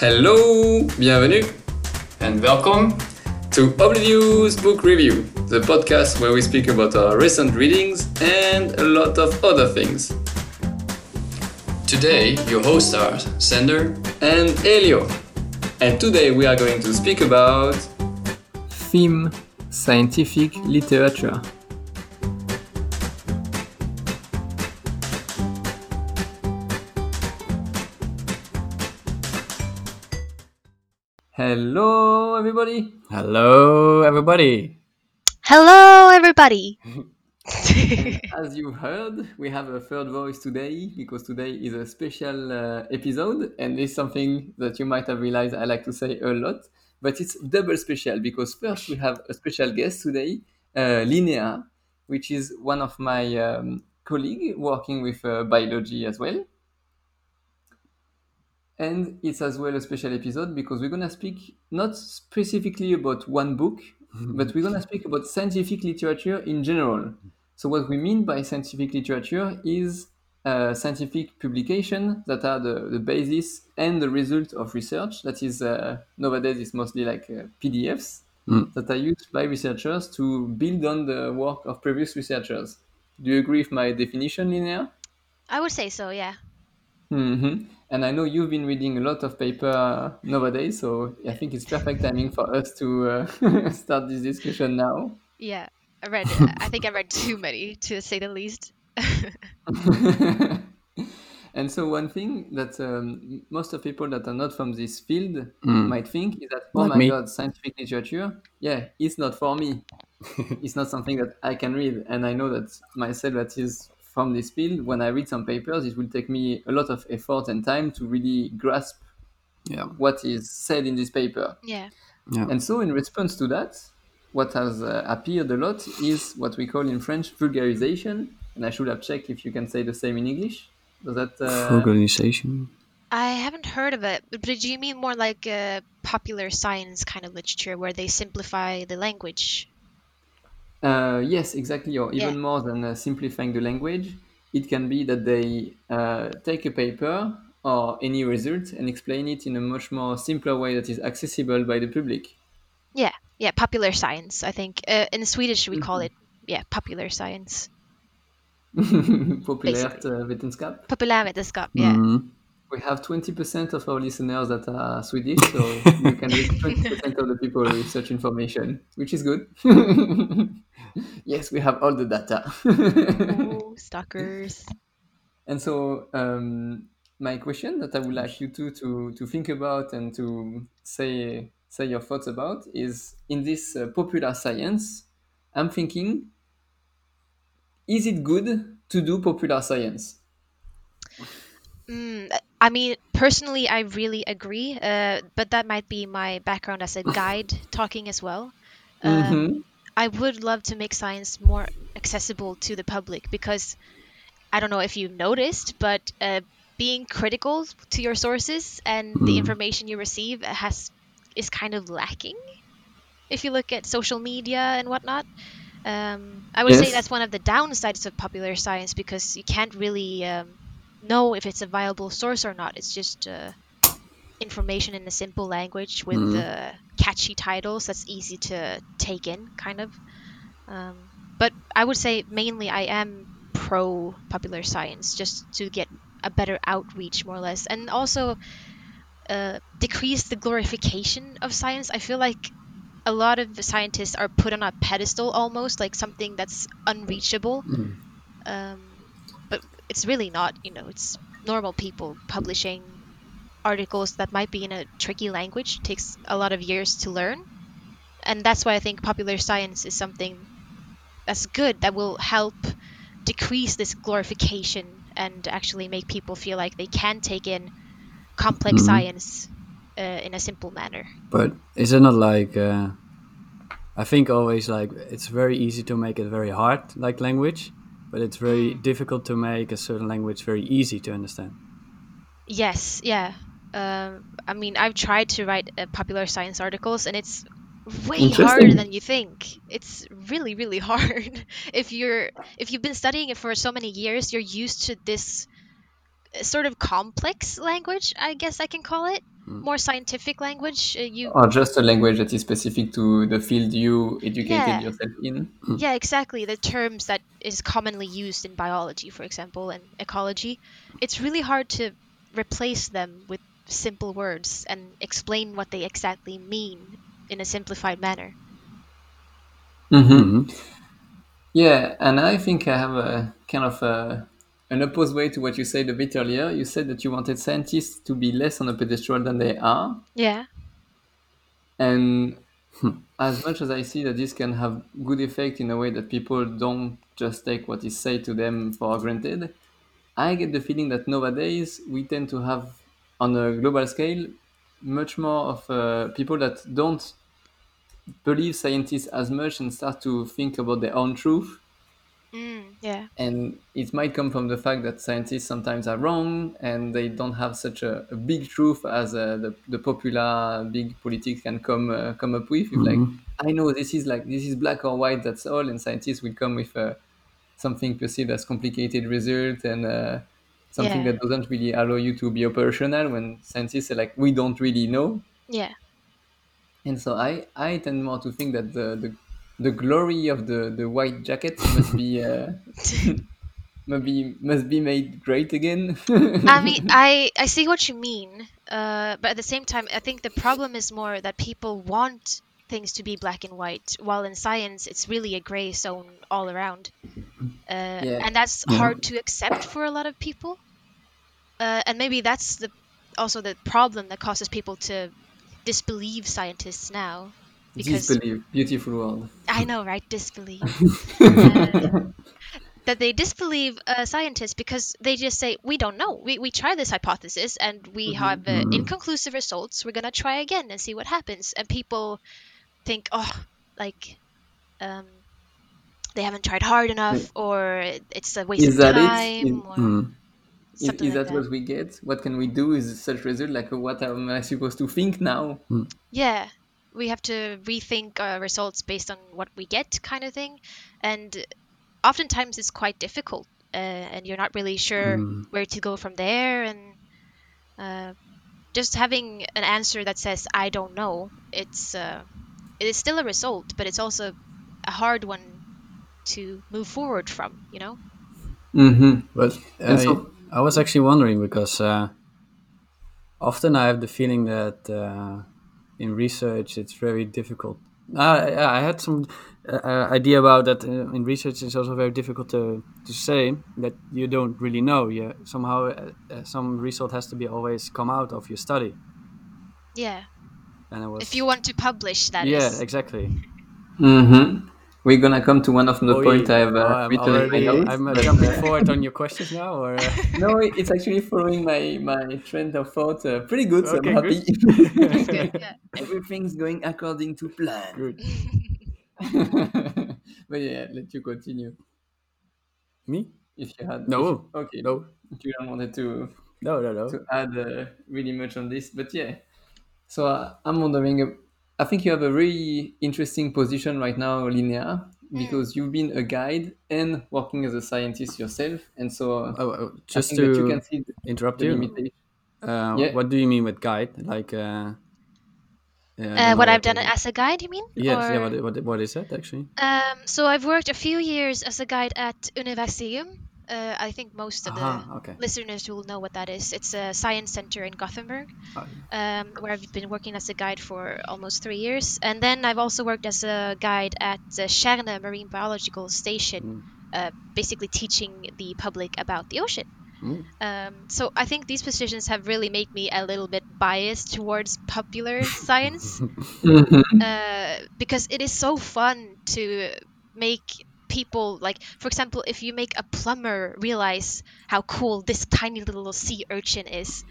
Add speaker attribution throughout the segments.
Speaker 1: Hello, bienvenue,
Speaker 2: and welcome
Speaker 1: to Oblivio's Book Review, the podcast where we speak about our recent readings and a lot of other things.
Speaker 2: Today, your hosts are Sander
Speaker 1: and Elio, and today we are going to speak about
Speaker 3: theme scientific literature. Hello, everybody.
Speaker 4: Hello, everybody.
Speaker 5: Hello, everybody.
Speaker 3: as you heard, we have a third voice today because today is a special uh, episode, and it's something that you might have realized I like to say a lot, but it's double special because first we have a special guest today, uh, Linnea, which is one of my um, colleague working with uh, biology as well. And it's as well a special episode because we're going to speak not specifically about one book, but we're going to speak about scientific literature in general. So, what we mean by scientific literature is uh, scientific publication that are the, the basis and the result of research. That is, uh, nowadays, it's mostly like uh, PDFs mm. that are used by researchers to build on the work of previous researchers. Do you agree with my definition, Linnea?
Speaker 5: I would say so, yeah.
Speaker 3: Mm-hmm. And I know you've been reading a lot of paper nowadays, so I think it's perfect timing for us to uh, start this discussion now.
Speaker 5: Yeah, I read. I think I read too many, to say the least.
Speaker 3: and so one thing that um, most of people that are not from this field mm. might think is that oh not my me. god scientific literature yeah it's not for me it's not something that i can read and i know that myself that is from this field, when I read some papers, it will take me a lot of effort and time to really grasp yeah. what is said in this paper.
Speaker 5: Yeah.
Speaker 3: yeah. And so, in response to that, what has uh, appeared a lot is what we call in French vulgarization. And I should have checked if you can say the same in English. Does that
Speaker 4: uh... vulgarization?
Speaker 5: I haven't heard of it, but do you mean more like a popular science kind of literature where they simplify the language?
Speaker 3: Uh, yes, exactly. Or even yeah. more than uh, simplifying the language, it can be that they uh, take a paper or any result and explain it in a much more simpler way that is accessible by the public.
Speaker 5: Yeah, yeah, popular science. I think uh, in Swedish we call mm-hmm. it yeah popular science.
Speaker 3: Populärt uh, vetenskap.
Speaker 5: Populärvetenskap, yeah. Mm-hmm
Speaker 3: we have 20% of our listeners that are Swedish, so you can reach 20% of the people with such information, which is good. yes, we have all the data.
Speaker 5: oh, stalkers.
Speaker 3: And so, um, my question that I would like you two to, to think about and to say say your thoughts about is in this uh, popular science. I'm thinking, is it good to do popular science?
Speaker 5: Mm, I mean, personally, I really agree, uh, but that might be my background as a guide talking as well. Um, mm-hmm. I would love to make science more accessible to the public because I don't know if you've noticed, but uh, being critical to your sources and mm. the information you receive has is kind of lacking. If you look at social media and whatnot, um, I would yes. say that's one of the downsides of popular science because you can't really um, know if it's a viable source or not. It's just uh, information in a simple language with mm. uh, catchy titles that's easy to take in, kind of. Um, but I would say mainly I am pro popular science just to get a better outreach, more or less, and also uh, decrease the glorification of science. I feel like a lot of scientists are put on a pedestal almost, like something that's unreachable. Mm. Um, but it's really not you know it's normal people publishing articles that might be in a tricky language takes a lot of years to learn and that's why i think popular science is something that's good that will help decrease this glorification and actually make people feel like they can take in complex mm-hmm. science uh, in a simple manner
Speaker 4: but is it not like uh, i think always like it's very easy to make it very hard like language but it's very mm. difficult to make a certain language very easy to understand.
Speaker 5: Yes, yeah. Um, I mean, I've tried to write uh, popular science articles, and it's way harder than you think. It's really, really hard. if you're if you've been studying it for so many years, you're used to this uh, sort of complex language, I guess I can call it. more scientific language. Uh, you
Speaker 3: Or just a language that is specific to the field you educated
Speaker 5: Yeah.
Speaker 3: yourself in.
Speaker 5: Yeah, exactly. The terms that is commonly used in biology, for example, and ecology, it's really hard to replace them with simple words and explain what they exactly mean in a simplified manner.
Speaker 3: Mm-hmm. Yeah, and I think I have a kind of a, an opposed way to what you said a bit earlier. You said that you wanted scientists to be less on a pedestal than they are.
Speaker 5: Yeah.
Speaker 3: And as much as I see that this can have good effect in a way that people don't just take what is said to them for granted, I get the feeling that nowadays we tend to have, on a global scale, much more of uh, people that don't believe scientists as much and start to think about their own truth.
Speaker 5: Mm, yeah.
Speaker 3: And it might come from the fact that scientists sometimes are wrong and they don't have such a, a big truth as uh, the, the popular big politics can come uh, come up with. If like, I know this is like this is black or white, that's all, and scientists will come with uh, something perceived as complicated result and uh, something
Speaker 5: Yeah.
Speaker 3: that doesn't really allow you to be operational. When scientists are like, we don't really know,
Speaker 5: Yeah.
Speaker 3: and so I, I tend more to think that the, the, the glory of the, the white jacket must be uh, must be must be made great again.
Speaker 5: I mean, I I see what you mean, uh, but at the same time, I think the problem is more that people want things to be black and white, while in science it's really a gray zone all around, uh,
Speaker 3: Yeah.
Speaker 5: and that's hard to accept for a lot of people. Uh, and maybe that's the also the problem that causes people to disbelieve scientists now, because
Speaker 3: Disbelief, beautiful word.
Speaker 5: I know, right? Disbelieve. Uh, that they disbelieve uh, scientists because they just say, we don't know. We, we try this hypothesis and we have uh, inconclusive results. We're going to try again and see what happens. And people think, oh, like, um, they haven't tried hard enough or it's a waste
Speaker 3: Is
Speaker 5: of
Speaker 3: that
Speaker 5: time
Speaker 3: In-
Speaker 5: or
Speaker 4: Mm.
Speaker 3: Is, is
Speaker 5: like
Speaker 3: that
Speaker 5: that.
Speaker 3: what we get? What can we do? Is such result like what am I supposed to think now?
Speaker 5: Yeah, we have to rethink our results based on what we get, kind of thing. And oftentimes it's quite difficult, uh, and you're not really sure where to go from there. And uh, just having an answer that says "I don't know," it's uh, it is still a result, but it's also a hard one to move forward from. You know?
Speaker 3: Mm-hmm.
Speaker 4: But
Speaker 3: And
Speaker 4: I,
Speaker 3: so-
Speaker 4: I was actually wondering because uh, often I have the feeling that uh, in research it's very difficult. Uh, I had some uh, uh, idea about that. Uh, in research, it's also very difficult to, to say that you don't really know. You somehow uh, uh, some result has to be always come out of your study.
Speaker 5: Yeah.
Speaker 4: And I was
Speaker 5: If you want to publish, that
Speaker 4: yeah,
Speaker 5: is-
Speaker 4: exactly.
Speaker 3: Mm-hmm. We're gonna come to one of the
Speaker 4: Oh,
Speaker 3: points
Speaker 4: yeah.
Speaker 3: I have uh,
Speaker 4: Oh, I'm
Speaker 3: written
Speaker 4: already. I'm uh, jumping forward on your questions now, or uh,
Speaker 3: no, it's actually following my my trend of thought uh, pretty good. So
Speaker 4: Okay,
Speaker 3: I'm happy.
Speaker 5: That's good. Yeah.
Speaker 3: Everything's going according to plan.
Speaker 4: good.
Speaker 3: but yeah, let you continue
Speaker 4: Me?
Speaker 3: if you had.
Speaker 4: No.
Speaker 3: if- okay.
Speaker 4: No,
Speaker 3: If you don't wanted to
Speaker 4: no, no, no.
Speaker 3: to add uh, really much on this, but yeah. So uh, I'm wondering. Uh, I think you have a really interesting position right now, Linnea, because you've been a guide and working as a scientist yourself, and so uh,
Speaker 4: Oh, oh,
Speaker 3: I
Speaker 4: just
Speaker 3: think that you
Speaker 4: to
Speaker 3: can see the,
Speaker 4: interrupt
Speaker 3: the
Speaker 4: you.
Speaker 3: limitation.
Speaker 4: Uh,
Speaker 3: Yeah.
Speaker 4: What do you mean with guide? Like, uh, yeah, I
Speaker 5: Uh,
Speaker 4: don't
Speaker 5: what I've done
Speaker 4: it is.
Speaker 5: as a guide, you mean?
Speaker 4: Yes, yeah.
Speaker 5: Or-
Speaker 4: What, what, what is that actually?
Speaker 5: Um, so I've worked a few years as a guide at Universeum. Uh, I think most of
Speaker 4: Aha,
Speaker 5: the
Speaker 4: okay.
Speaker 5: listeners will know what that is. It's a science center in Gothenburg,
Speaker 4: Ah,
Speaker 5: um, where I've been working as a guide for almost three years. And then I've also worked as a guide at the Tjärnö Marine Biological Station, uh, basically teaching the public about the ocean.
Speaker 4: Mm.
Speaker 5: Um, so I think these positions have really made me a little bit biased towards popular science uh, because it is so fun to make people like for example if you make a plumber realize how cool this tiny little sea urchin is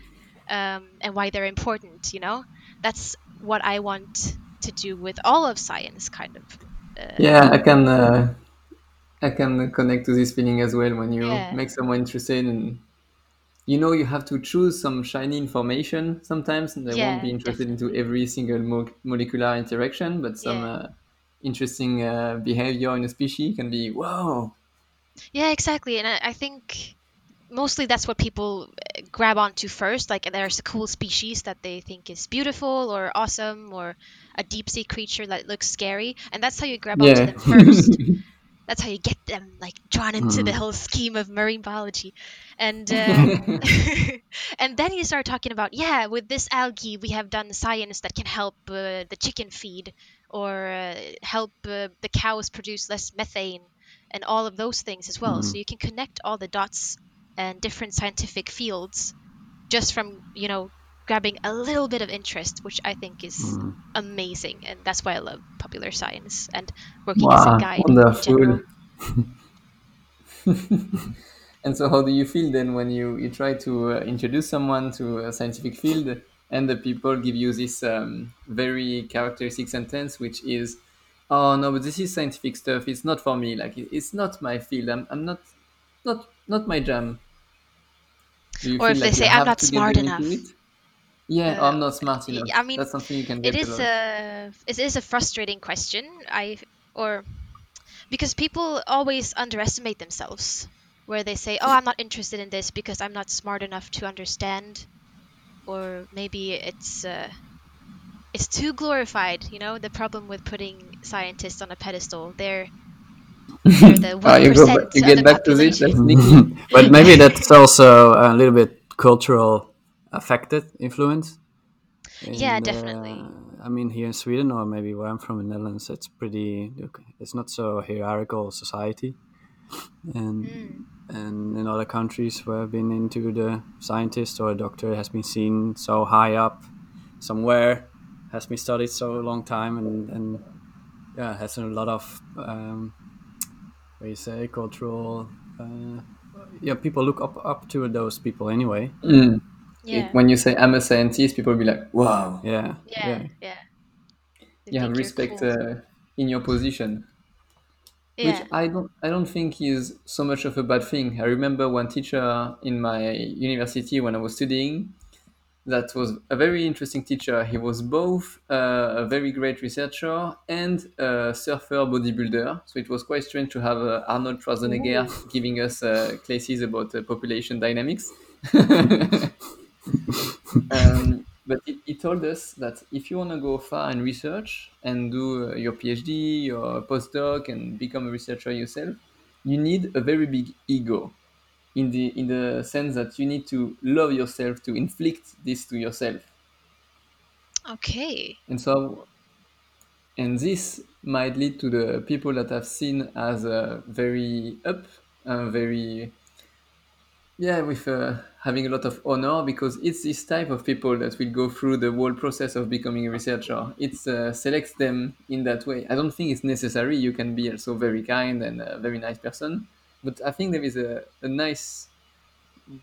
Speaker 5: um, and why they're important you know that's what i want to do with all of science kind of uh,
Speaker 3: Yeah, I can uh, I can connect to this feeling as well when you
Speaker 5: Yeah.
Speaker 3: make someone interested and you know you have to choose some shiny information sometimes and they won't be interested into every single mo- molecular interaction but some
Speaker 5: Yeah.
Speaker 3: uh, interesting uh, behavior in a species can be wow
Speaker 5: Yeah, exactly. And I, I think mostly that's what people uh, grab onto first. Like there's a cool species that they think is beautiful or awesome, or a deep sea creature that looks scary, and that's how you grab onto
Speaker 3: Yeah.
Speaker 5: them first. that's how you get them like drawn into the
Speaker 4: Mm.
Speaker 5: whole scheme of marine biology and uh, and then you start talking about yeah with this algae we have done science that can help uh, the chicken feed or uh, help uh, the cows produce less methane and all of those things as well. So you can connect all the dots and different scientific fields just from you know grabbing a little bit of interest which i think is
Speaker 4: Mm.
Speaker 5: amazing. And that's why i love popular science and working as a guide
Speaker 3: wonderful. And so, how do you feel then when you, you try to uh, introduce someone to a scientific field and the people give you this um, very characteristic sentence, which is, "Oh no, but this is scientific stuff. It's not for me. Like it's not my field. I'm, I'm not, not, not my jam."
Speaker 5: Or if they
Speaker 3: like you
Speaker 5: say, "I'm not smart enough."
Speaker 3: Yeah,
Speaker 5: Uh,
Speaker 3: I'm not smart enough.
Speaker 5: I mean,
Speaker 3: that's something you can
Speaker 5: it
Speaker 3: a
Speaker 5: a it is a frustrating question i or because people always underestimate themselves where they say oh i'm not interested in this because i'm not smart enough to understand or maybe it's uh, it's too glorified you know the problem with putting scientists on a pedestal they're they're the
Speaker 3: Ah, you
Speaker 5: 1%
Speaker 3: go back, you
Speaker 5: of
Speaker 3: get
Speaker 5: the
Speaker 3: back to this.
Speaker 5: population
Speaker 3: That's sneaky.
Speaker 4: but maybe that's also a little bit cultural affected influence.
Speaker 5: Yeah, definitely.
Speaker 4: uh, I mean, here in Sweden, or maybe where I'm from in Netherlands, it's pretty. It's not so hierarchical society, and
Speaker 5: Mm.
Speaker 4: And in other countries where I've been into the scientist or a doctor has been seen so high up somewhere, has been studied so long time, and and yeah, has a lot of um, what you say cultural. Uh, yeah, people look up up to those people anyway.
Speaker 3: Mm.
Speaker 5: yeah
Speaker 3: When you say I'm a scientist, people will be like, "Wow,
Speaker 4: Yeah,
Speaker 5: yeah yeah They
Speaker 3: you have respect
Speaker 5: cool.
Speaker 3: uh, in your position." Which I don't I don't think is so much of a bad thing. I remember one teacher in my university when I was studying that was a very interesting teacher. He was both uh, a very great researcher and a surfer bodybuilder. So it was quite strange to have uh, Arnold Schwarzenegger giving us uh, classes about uh, population dynamics. um, but he, he told us that if you want to go far in research and do uh, your PhD, your postdoc, and become a researcher yourself, you need a very big ego. In the in the sense that you need to love yourself to inflict this to yourself,
Speaker 5: okay
Speaker 3: and so and this might lead to the people that I've seen as uh, very up, uh, very yeah, with uh, having a lot of honor because it's this type of people that will go through the whole process of becoming a researcher. It uh, selects them in that way. I don't think it's necessary. You can be also very kind and a very nice person, but I think there is a, a nice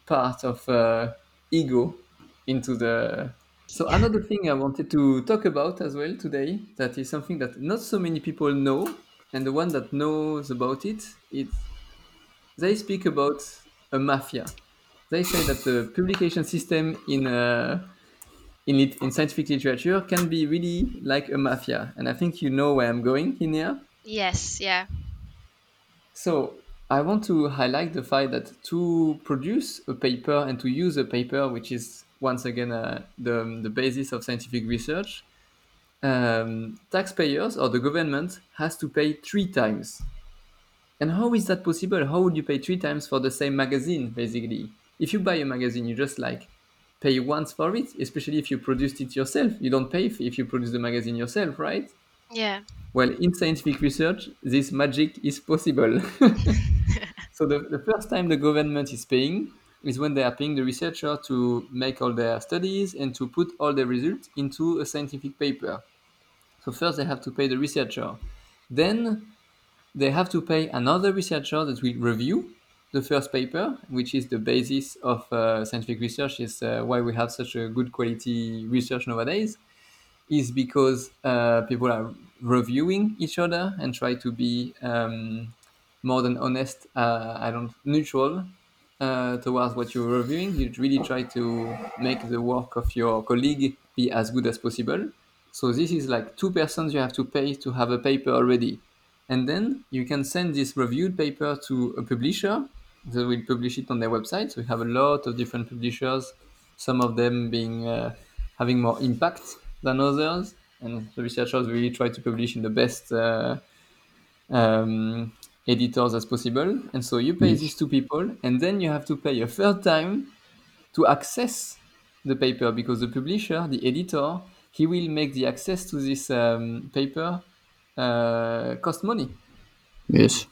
Speaker 3: part of uh, ego into the. So another thing I wanted to talk about as well today that is something that not so many people know, and the one that knows about it, it's they speak about a mafia. They say that the publication system in uh, in, in scientific literature can be really like a mafia, and I think you know where I'm going, Linnea.
Speaker 5: yes yeah
Speaker 3: So I want to highlight the fact that to produce a paper and to use a paper, which is once again uh, the, the basis of scientific research, um, taxpayers or the government has to pay three times. And how is that possible? How would you pay three times for the same magazine, basically? If you buy a magazine, you just like pay once for it, especially if you produced it yourself. You don't pay if you produce the magazine yourself, right?
Speaker 5: yeah
Speaker 3: Well, in scientific research, this magic is possible. so the, the first time the government is paying is when they are paying the researcher to make all their studies and to put all the results into a scientific paper. So first they have to pay the researcher. Then they have to pay another researcher that will review the first paper, which is the basis of uh, scientific research, is uh, why we have such a good quality research nowadays is because uh, people are reviewing each other and try to be um, more than honest. Uh, I don't neutral uh, towards what you're reviewing. You really try to make the work of your colleague be as good as possible. So this is like two persons you have to pay to have a paper already, and then you can send this reviewed paper to a publisher, that will publish it on their website. So we have a lot of different publishers, some of them being uh, having more impact than others, and the researchers really try to publish in the best uh, um, editors as possible. And so you pay these two people, and then you have to pay a third time to access the paper because the publisher, the editor, he will make the access to this um, paper uh, cost money.
Speaker 4: Yes.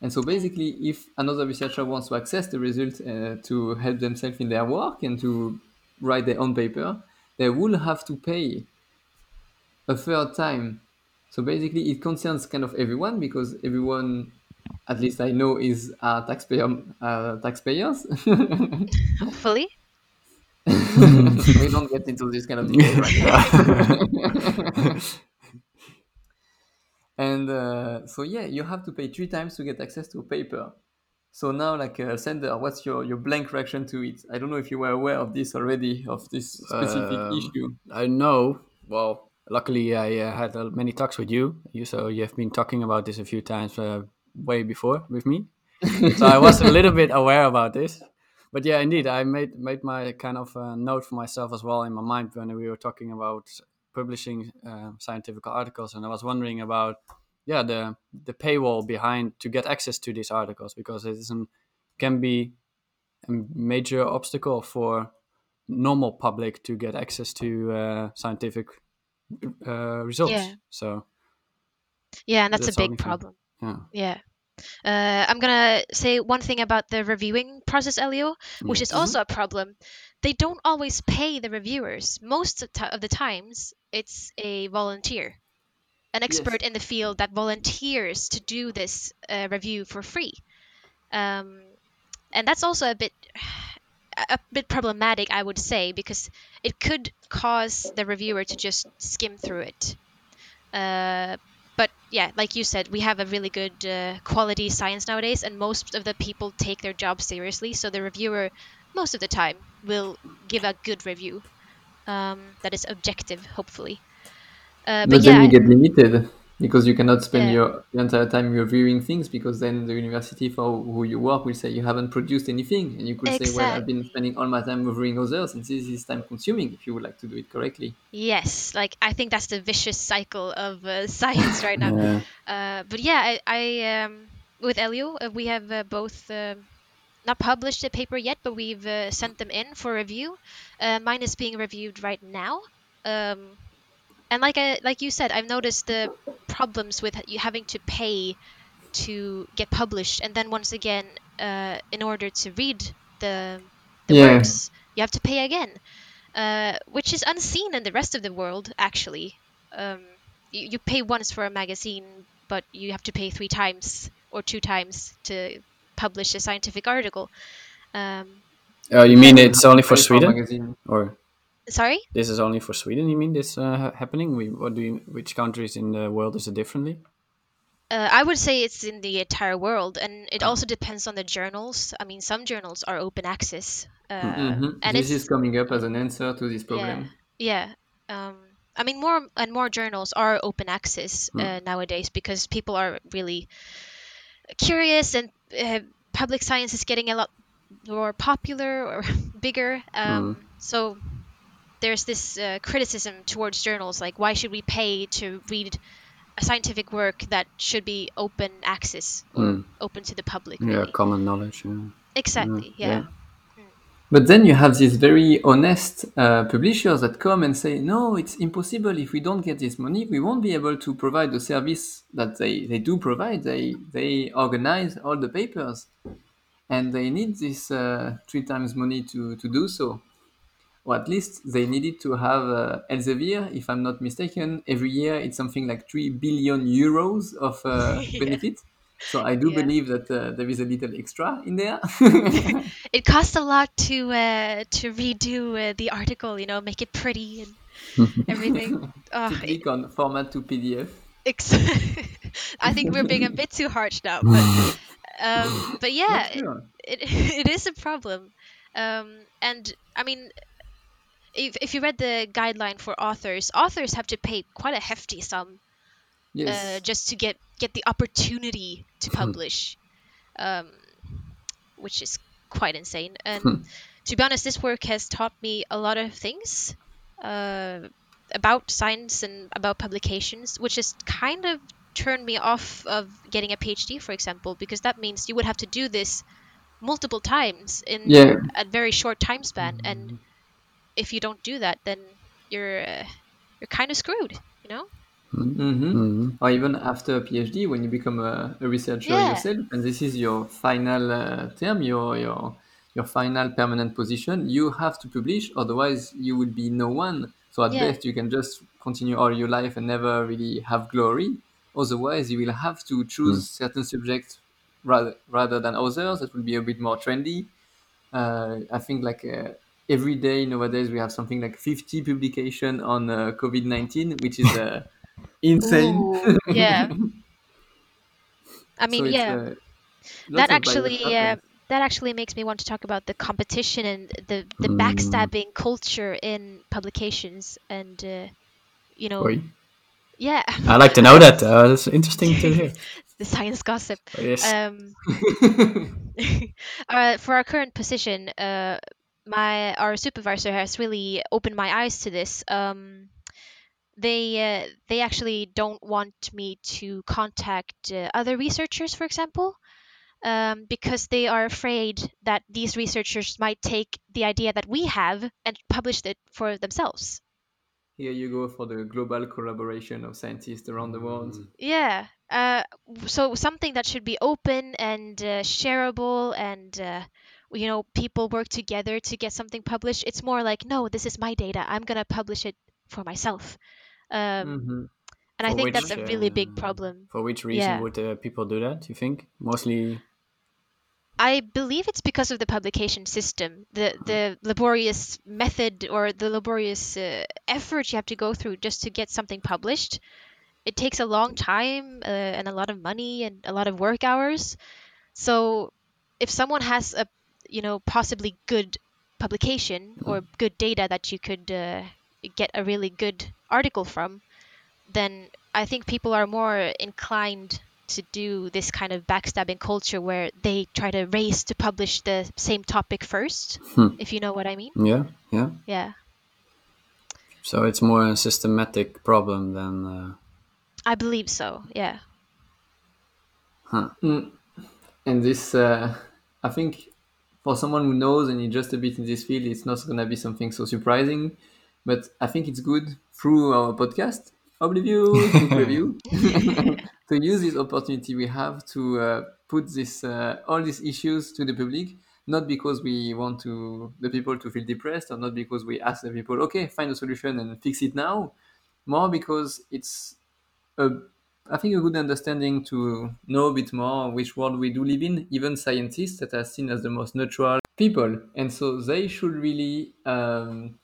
Speaker 3: And so basically, if another researcher wants to access the result uh, to help themselves in their work and to write their own paper, they will have to pay a third time. So basically, it concerns kind of everyone because everyone, at least I know, is uh, taxpayer uh, taxpayers.
Speaker 5: Hopefully.
Speaker 3: we don't get into this kind of detail right now. and uh, so yeah, you have to pay three times to get access to a paper. So now, like uh, Sander, what's your, your blank reaction to it? I don't know if you were aware of this already, of this specific
Speaker 4: Um,
Speaker 3: issue.
Speaker 4: I know. Well, luckily I uh, had uh, many talks with you. You so you have been talking about this a few times uh, way before with me. so I was a little bit aware about this. But yeah, indeed, I made made my kind of uh, note for myself as well in my mind when we were talking about publishing uh, scientific articles, and I was wondering about yeah the the paywall behind to get access to these articles because it isn't can be a major obstacle for normal public to get access to uh, scientific uh, results.
Speaker 5: Yeah.
Speaker 4: So
Speaker 5: Yeah, and that's,
Speaker 4: That's
Speaker 5: a big
Speaker 4: thing.
Speaker 5: problem.
Speaker 4: yeah,
Speaker 5: Yeah. Uh, I'm gonna say one thing about the reviewing process, Elio, which
Speaker 4: Yes.
Speaker 5: is also a problem. They don't always pay the reviewers. Most of, ti of the times, it's a volunteer, an expert in the field that volunteers to do this uh, review for free. Um, and that's also a bit a bit problematic, I would say, because it could cause the reviewer to just skim through it. Uh, but yeah, like you said, we have a really good uh, quality science nowadays, and most of the people take their job seriously. So the reviewer, most of the time, will give a good review um, that is objective, hopefully. Uh,
Speaker 3: But,
Speaker 5: but
Speaker 3: then
Speaker 5: yeah,
Speaker 3: you get limited because you cannot spend
Speaker 5: Yeah.
Speaker 3: your the entire time reviewing things because then the university for who you work will say you haven't produced anything and you could say well I've been spending all my time reviewing others and this is time consuming if you would like to do it correctly.
Speaker 5: yes, like I think that's the vicious cycle of uh, science right now.
Speaker 4: yeah,
Speaker 5: Uh, but yeah, I, I um, with Elio, uh, we have uh, both um not published a paper yet, but we've uh, sent them in for review. Uh, mine is being reviewed right now. Um, and like I, like you said, I've noticed the problems with you having to pay to get published, and then once again, uh, in order to read the the
Speaker 3: Yeah.
Speaker 5: works, you have to pay again, uh, which is unseen in the rest of the world. Actually, um, you, you pay once for a magazine, but you have to pay three times or two times to publish a scientific article. Um,
Speaker 4: Oh, you mean it's only for Sweden,
Speaker 3: magazine.
Speaker 4: or
Speaker 5: sorry.
Speaker 4: this is only for Sweden? You mean this uh, happening? We, what do you, which countries in the world is it differently?
Speaker 5: Uh, I would say it's in the entire world, and it also depends on the journals. I mean, some journals are open access, uh,
Speaker 3: Mhm.
Speaker 5: and
Speaker 3: This
Speaker 5: it's
Speaker 3: is coming up as an answer to this problem.
Speaker 5: yeah. Um, I mean, more and more journals are open access uh, nowadays because people are really curious, and uh, public science is getting a lot more popular or bigger. Um, So there's this uh, criticism towards journals, like why should we pay to read a scientific work that should be open access or
Speaker 4: Mm.
Speaker 5: open to the public?
Speaker 4: Yeah, common knowledge. Yeah.
Speaker 5: Exactly.
Speaker 4: yeah.
Speaker 5: yeah.
Speaker 3: But then you have these very honest uh, publishers that come and say, no, it's impossible. If we don't get this money, we won't be able to provide the service that they, they do provide. They, they organize all the papers and they need this uh, three times money to, to do so. Or at least they needed to have uh, Elsevier, if I'm not mistaken. Every year it's something like 3 billion euros of uh,
Speaker 5: Yeah.
Speaker 3: benefit. So I do
Speaker 5: Yeah.
Speaker 3: believe that uh, there is a little extra in there.
Speaker 5: It costs a lot to uh, to redo uh, the article, you know, make it pretty and everything. oh,
Speaker 3: to
Speaker 5: it,
Speaker 3: on format to PDF.
Speaker 5: ex- I think we're being a bit too harsh now, but um, but yeah,
Speaker 3: sure.
Speaker 5: it, it is a problem. Um, and I mean, if, if you read the guideline for authors, authors have to pay quite a hefty sum
Speaker 3: Yes.
Speaker 5: uh, just to get get the opportunity to publish. Um, which is quite insane. And to be honest, this work has taught me a lot of things uh, about science and about publications, which has kind of turned me off of getting a PhD, for example, because that means you would have to do this multiple times in
Speaker 3: Yeah.
Speaker 5: a very short time span, and if you don't do that, then you're uh, you're kind of screwed, you know.
Speaker 3: Hmm Or even after a PhD, when you become a, a researcher
Speaker 5: Yeah.
Speaker 3: yourself, and this is your final uh, term, your your your final permanent position, you have to publish. Otherwise, you will be no one. So at
Speaker 5: Yeah.
Speaker 3: best, you can just continue all your life and never really have glory. Otherwise, you will have to choose certain subjects rather rather than others. That will be a bit more trendy. Uh, I think like uh, every day nowadays we have something like 50 publication on uh, COVID 19, which is uh, insane.
Speaker 5: Ooh, yeah. I mean,
Speaker 3: so
Speaker 5: yeah.
Speaker 3: uh,
Speaker 5: that actually
Speaker 3: yeah,
Speaker 5: that actually makes me want to talk about the competition and the the backstabbing culture in publications and uh, you know
Speaker 4: Oi.
Speaker 5: yeah
Speaker 4: I like to know that. Uh, that's interesting to hear.
Speaker 5: the science gossip
Speaker 4: Yes.
Speaker 5: um uh, for our current position uh my our supervisor has really opened my eyes to this um they uh, they actually don't want me to contact uh, other researchers for example um, because they are afraid that these researchers might take the idea that we have and publish it for themselves
Speaker 3: Here you go for the global collaboration of scientists around the world.
Speaker 5: Yeah. Uh, so something that should be open and uh, shareable, and uh, you know, people work together to get something published. It's more like, no, this is my data. I'm gonna publish it for myself. Um,
Speaker 3: Mhm.
Speaker 5: and I
Speaker 4: For
Speaker 5: think that's a really big
Speaker 4: um,
Speaker 5: problem.
Speaker 4: For which reason
Speaker 5: Yeah.
Speaker 4: would uh, people do that? You think mostly?
Speaker 5: I believe it's because of the publication system, the the laborious method or the laborious uh, effort you have to go through just to get something published. It takes a long time uh, and a lot of money and a lot of work hours. So, if someone has a you know possibly good publication or good data that you could uh, get a really good article from, then I think people are more inclined to do this kind of backstabbing culture where they try to race to publish the same topic first,
Speaker 4: Hmm.
Speaker 5: if you know what I mean.
Speaker 4: Yeah, yeah.
Speaker 5: Yeah.
Speaker 4: So it's more a systematic problem than. Uh,
Speaker 5: I believe so. Yeah.
Speaker 3: Mm. And this, uh, I think, for someone who knows and is just a bit in this field, it's not going to be something so surprising. But I think it's good through our podcast, Oblivious Book Review, to use this opportunity we have to uh, put this uh, all these issues to the public. Not because we want to the people to feel depressed, or not because we ask the people, okay, find a solution and fix it now. More because it's a I think a good understanding to know a bit more which world we do live in, even scientists that are seen as the most neutral people. And so they should really um,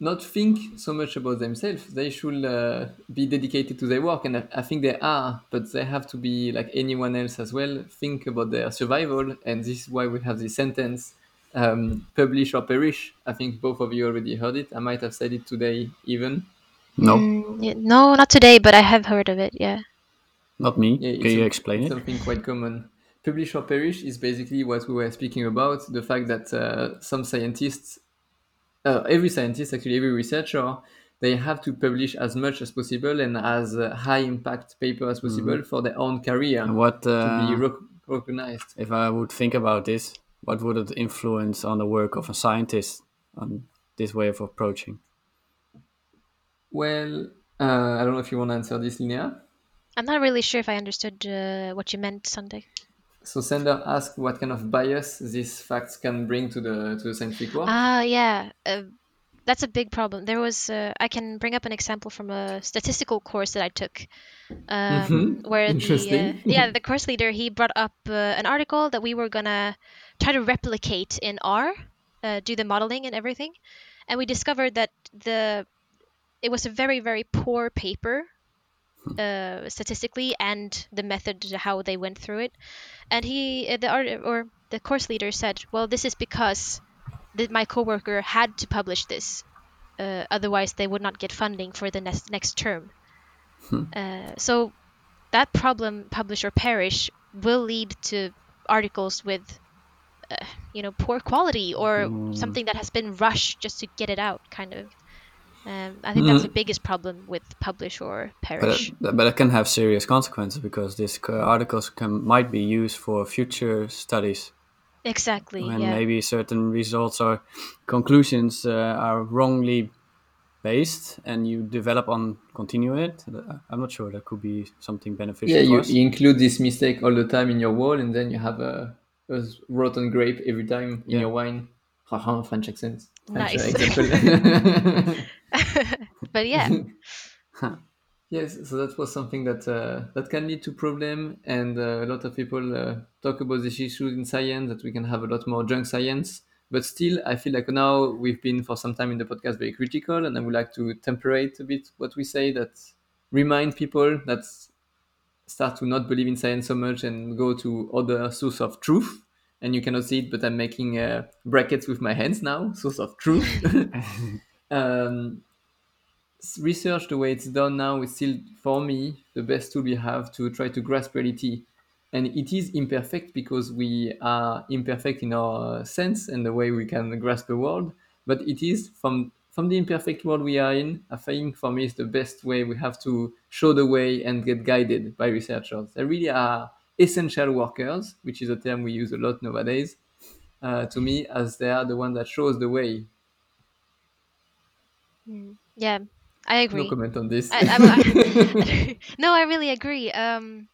Speaker 3: not think so much about themselves. They should uh, be dedicated to their work. And I, I think they are, but they have to be like anyone else as well, think about their survival. And this is why we have this sentence um, publish or perish. I think both of you already heard it. I might have said it today even.
Speaker 4: no,
Speaker 5: Mm, yeah, no, not today, but I have heard of it. Yeah.
Speaker 4: not me.
Speaker 3: Yeah,
Speaker 4: Can you
Speaker 3: a-
Speaker 4: explain it?
Speaker 3: Something quite common. Publish or perish is basically what we were speaking about. The fact that uh, some scientists, uh, every scientist, actually every researcher, they have to publish as much as possible and as a high impact paper as possible for their own career
Speaker 4: And what
Speaker 3: to
Speaker 4: uh,
Speaker 3: be rec- recognized.
Speaker 4: if I would think about this? What would it influence on the work of a scientist on this way of approaching?
Speaker 3: Well, uh, I don't know if you want to answer this, Linnea.
Speaker 5: I'm not really sure if I understood uh, what you meant, Sander.
Speaker 3: So Sander asked what kind of bias these facts can bring to the to the scientific work.
Speaker 5: Ah, yeah. Uh, that's a big problem. There was, uh, I can bring up an example from a statistical course that I took, um,
Speaker 3: Mhm.
Speaker 5: where the uh, yeah the course leader he brought up uh, an article that we were gonna try to replicate in R, uh, do the modeling and everything, and we discovered that the it was a very very poor paper uh, statistically and the method how they went through it and he uh, the art or the course leader said well this is because that my coworker had to publish this uh, otherwise they would not get funding for the next next term uh, so that problem publish or perish will lead to articles with you know poor quality or
Speaker 4: Mm.
Speaker 5: something that has been rushed just to get it out, kind of. Um, I think that's the biggest problem with publish or
Speaker 4: But
Speaker 5: perish.
Speaker 4: it, but it can have serious consequences because these articles can might be used for future studies,
Speaker 5: exactly.
Speaker 4: and
Speaker 5: yeah.
Speaker 4: maybe certain results or conclusions uh, are wrongly based, and you develop on continue it. Uh, I'm not sure that could be something beneficial.
Speaker 3: Yeah, you, you include this mistake all the time in your wall, and then you have a, a rotten grape every time in
Speaker 4: Yeah.
Speaker 3: your wine. Haha, French accent. French
Speaker 5: Nice. but yeah,
Speaker 3: yes, so that was something that uh, that can lead to problem, and uh, a lot of people uh, talk about this issue in science that we can have a lot more junk science. But still, I feel like now we've been for some time in the podcast very critical, and I would like to temperate a bit what we say. That remind people that start to not believe in science so much and go to other source of truth. And you cannot see it, but I'm making uh, brackets with my hands now. Source of truth. um, research, the way it's done now, is still for me the best tool we have to try to grasp reality. And it is imperfect because we are imperfect in our sense and the way we can grasp the world. But it is from from the imperfect world we are in. I think for me is the best way we have to show the way and get guided by researchers. They really are essential workers, which is a term we use a lot nowadays. Uh, to me, as they are the one that shows the way.
Speaker 5: yeah, I agree.
Speaker 3: No comment on this.
Speaker 5: I, I, no, I really agree. Um,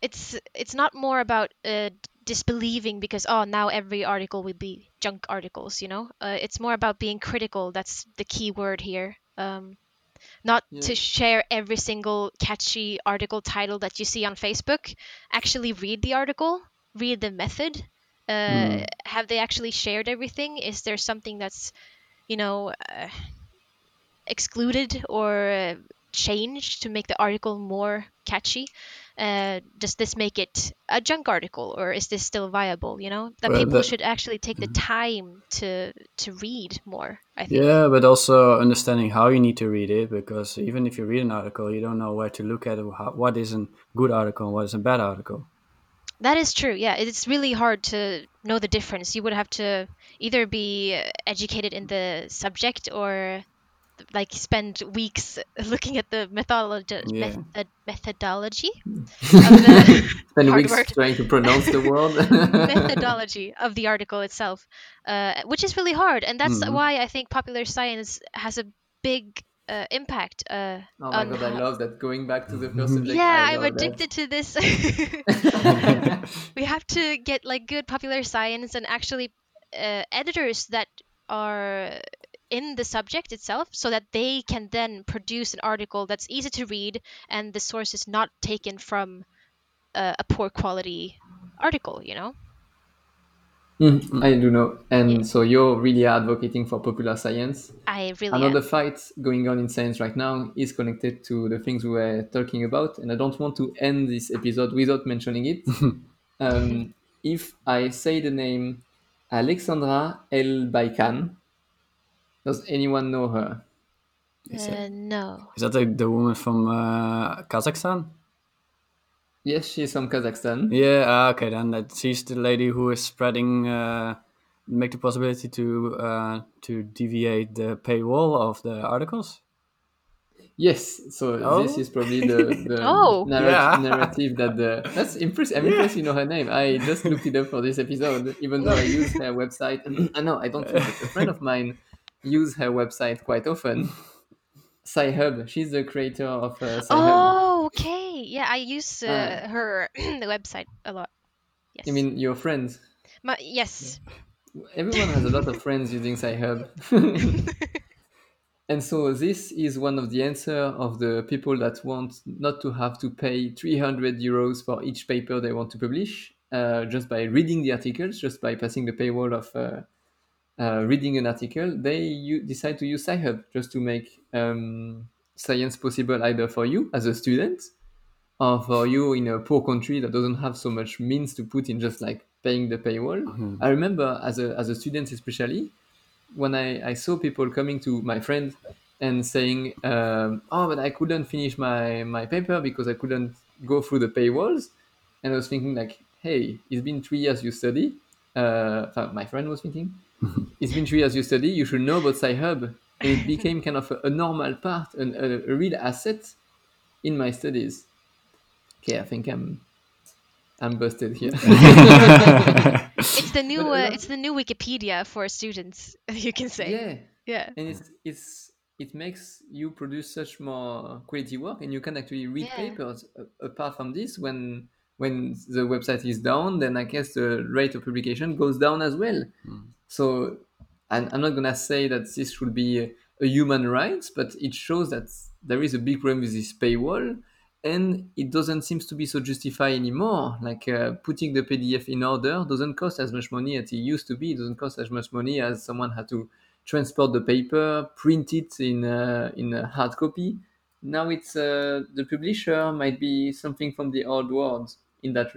Speaker 5: it's it's not more about uh, disbelieving because oh now every article will be junk articles. You know, uh, it's more about being critical. That's the key word here. Um, not
Speaker 3: Yeah.
Speaker 5: to share every single catchy article title that you see on Facebook. Actually, read the article, read the method. Uh, Have they actually shared everything? Is there something that's, you know, uh, excluded or uh, changed to make the article more catchy? Uh, does this make it a junk article, or is this still viable? You know, that
Speaker 4: Well,
Speaker 5: people
Speaker 4: that-
Speaker 5: should actually take the time to to read more. I think.
Speaker 4: Yeah, but also understanding how you need to read it because even if you read an article, you don't know where to look at it, what is a good article and what is a bad article.
Speaker 5: That is true. Yeah, it's really hard to know the difference. You would have to either be uh, educated in the subject or like spend weeks looking at the methodology
Speaker 4: Yeah.
Speaker 5: method, methodology of the
Speaker 3: Spend weeks
Speaker 5: word.
Speaker 3: trying to pronounce the word.
Speaker 5: methodology of the article itself, uh, which is really hard, and that's
Speaker 3: Mm-hmm.
Speaker 5: why I think popular science has a big uh, impact. Uh,
Speaker 3: Oh my god, I love that. Going back to the first subject.
Speaker 5: yeah, I'm
Speaker 3: love that.
Speaker 5: addicted to this. we have to get like good popular science and actually uh, editors that are in the subject itself so that they can then produce an article that's easy to read and the source is not taken from uh, a poor quality article you know
Speaker 3: Mm, I do know. And so you're really advocating for popular science.
Speaker 5: i really
Speaker 3: Another
Speaker 5: am.
Speaker 3: fight going on in science right now is connected to the things we were talking about, and I don't want to end this episode without mentioning it. um, if I say the name Alexandra Elbakyan, does anyone know her?
Speaker 4: Is,
Speaker 5: Uh,
Speaker 4: it,
Speaker 5: no
Speaker 4: is that the, the woman from uh, Kazakhstan?
Speaker 3: Yes, she's from Kazakhstan.
Speaker 4: Yeah, ah, okay, then that she's the lady who is spreading, uh, make the possibility to uh, to deviate the paywall of the articles.
Speaker 3: Yes, so
Speaker 4: Oh.
Speaker 3: this is probably the, the
Speaker 5: Oh.
Speaker 3: narrat-
Speaker 4: Yeah.
Speaker 3: narrative that the that's impressive. I'm impressed you know her name. I just looked it up for this episode, even though I use her website. I know I don't, use it. a friend of mine use her website quite often. Sci-Hub, she's the creator of uh, Sci-Hub.
Speaker 5: oh okay yeah i use uh,
Speaker 3: Uh,
Speaker 5: her the website a lot yes
Speaker 3: I mean, your friends.
Speaker 5: My, yes
Speaker 3: Everyone has a lot of friends using Sci-Hub. and so this is one of the answer of the people that want not to have to pay 300 euros for each paper they want to publish uh, just by reading the articles, just by passing the paywall of uh, reading an article, they decide to use Sci-Hub just to make um, science possible either for you as a student or for you in a poor country that doesn't have so much means to put in just like paying the paywall. I remember as a, as a student especially, when I, I saw people coming to my friend and saying, um, oh, but I couldn't finish my, my paper because I couldn't go through the paywalls. And I was thinking like, hey, it's been three years you study. uh, my friend was thinking, it's been three years you study, you should know about Sci-Hub. And it became kind of a, a normal part, an, a, a real asset in my studies. Okay, I think I'm I'm busted here.
Speaker 5: It's the new uh, it's the new Wikipedia for students. You can say.
Speaker 3: yeah,
Speaker 5: Yeah.
Speaker 3: and it's it's it makes you produce such more quality work, and you can actually read
Speaker 5: Yeah.
Speaker 3: papers. Apart from this, when when the website is down, then I guess the rate of publication goes down as well. So, and I'm not gonna say that this should be a, human right, but it shows that there is a big problem with this paywall, and it doesn't seem to be so justified anymore. Like uh, putting the PDF in order doesn't cost as much money as it used to be. It doesn't cost as much money as someone had to transport the paper, print it in uh, in a hard copy. Now it's uh, the publisher might be something from the old world in that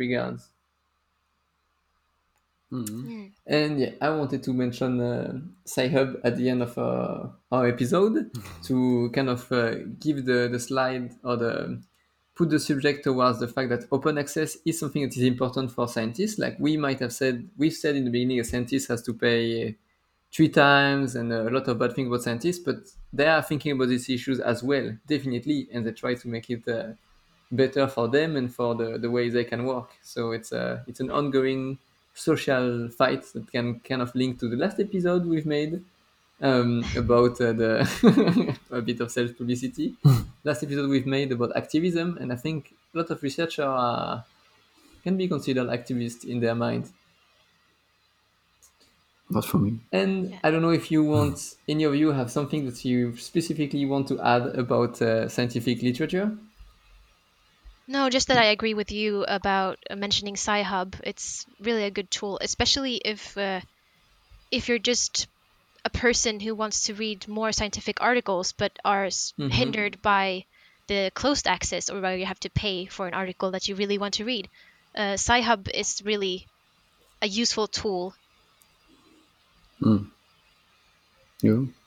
Speaker 3: regard.
Speaker 4: Mhm.
Speaker 3: And yeah, I wanted to mention uh, Sci-Hub at the end of uh, our episode to kind of uh, give the, the slide or the put the subject towards the fact that open access is something that is important for scientists. Like we might have said, we've said in the beginning, a scientist has to pay three times and a lot of bad things about scientists, but they are thinking about these issues as well, definitely, and they try to make it uh, better for them and for the, the way they can work. So it's a it's an ongoing social fights that can kind of link to the last episode we've made um, about uh, the a bit of self publicity. last episode we've made about activism, and I think a lot of researchers are can be considered activists in their mind.
Speaker 4: Not for me.
Speaker 3: And
Speaker 5: Yeah.
Speaker 3: I don't know if you want any of you have something that you specifically want to add about uh, scientific literature.
Speaker 5: No, just that I agree with you about uh, mentioning Sci-Hub. It's really a good tool, especially if uh, if you're just a person who wants to read more scientific articles but are s
Speaker 3: Mhm.
Speaker 5: hindered by the closed access or where you have to pay for an article that you really want to read. Uh, Sci-Hub is really a useful tool.
Speaker 4: You? For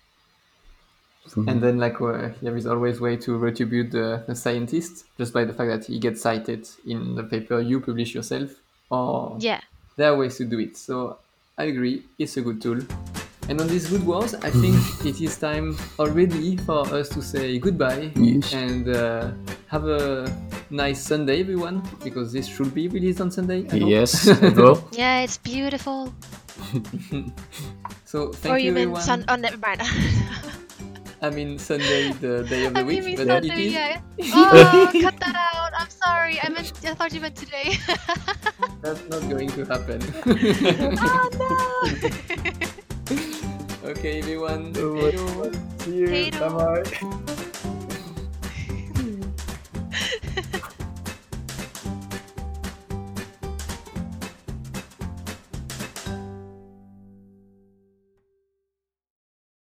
Speaker 4: me.
Speaker 3: And then, like, uh, there is always way to retribute the, the scientist just by the fact that he gets cited in the paper you publish yourself, or
Speaker 5: Yeah.
Speaker 3: there are ways to do it. So I agree, it's a good tool. And on these good words, I think it is time already for us to say goodbye
Speaker 4: Yes.
Speaker 3: and uh, have a nice Sunday, everyone, because this should be released on Sunday.
Speaker 4: Yes, it will.
Speaker 5: Yeah, it's beautiful.
Speaker 3: So thank
Speaker 5: or
Speaker 3: you,
Speaker 5: you mean
Speaker 3: everyone.
Speaker 5: sun? Oh, never mind.
Speaker 3: I mean Sunday, the day of the
Speaker 5: I
Speaker 3: week,
Speaker 5: mean
Speaker 3: but
Speaker 5: Sunday,
Speaker 3: it is.
Speaker 5: yeah. Oh, cut that out. I'm sorry. I meant. I thought you meant today.
Speaker 3: That's not going to happen.
Speaker 5: oh no.
Speaker 3: okay, everyone. Hello.
Speaker 4: See you. Bye bye.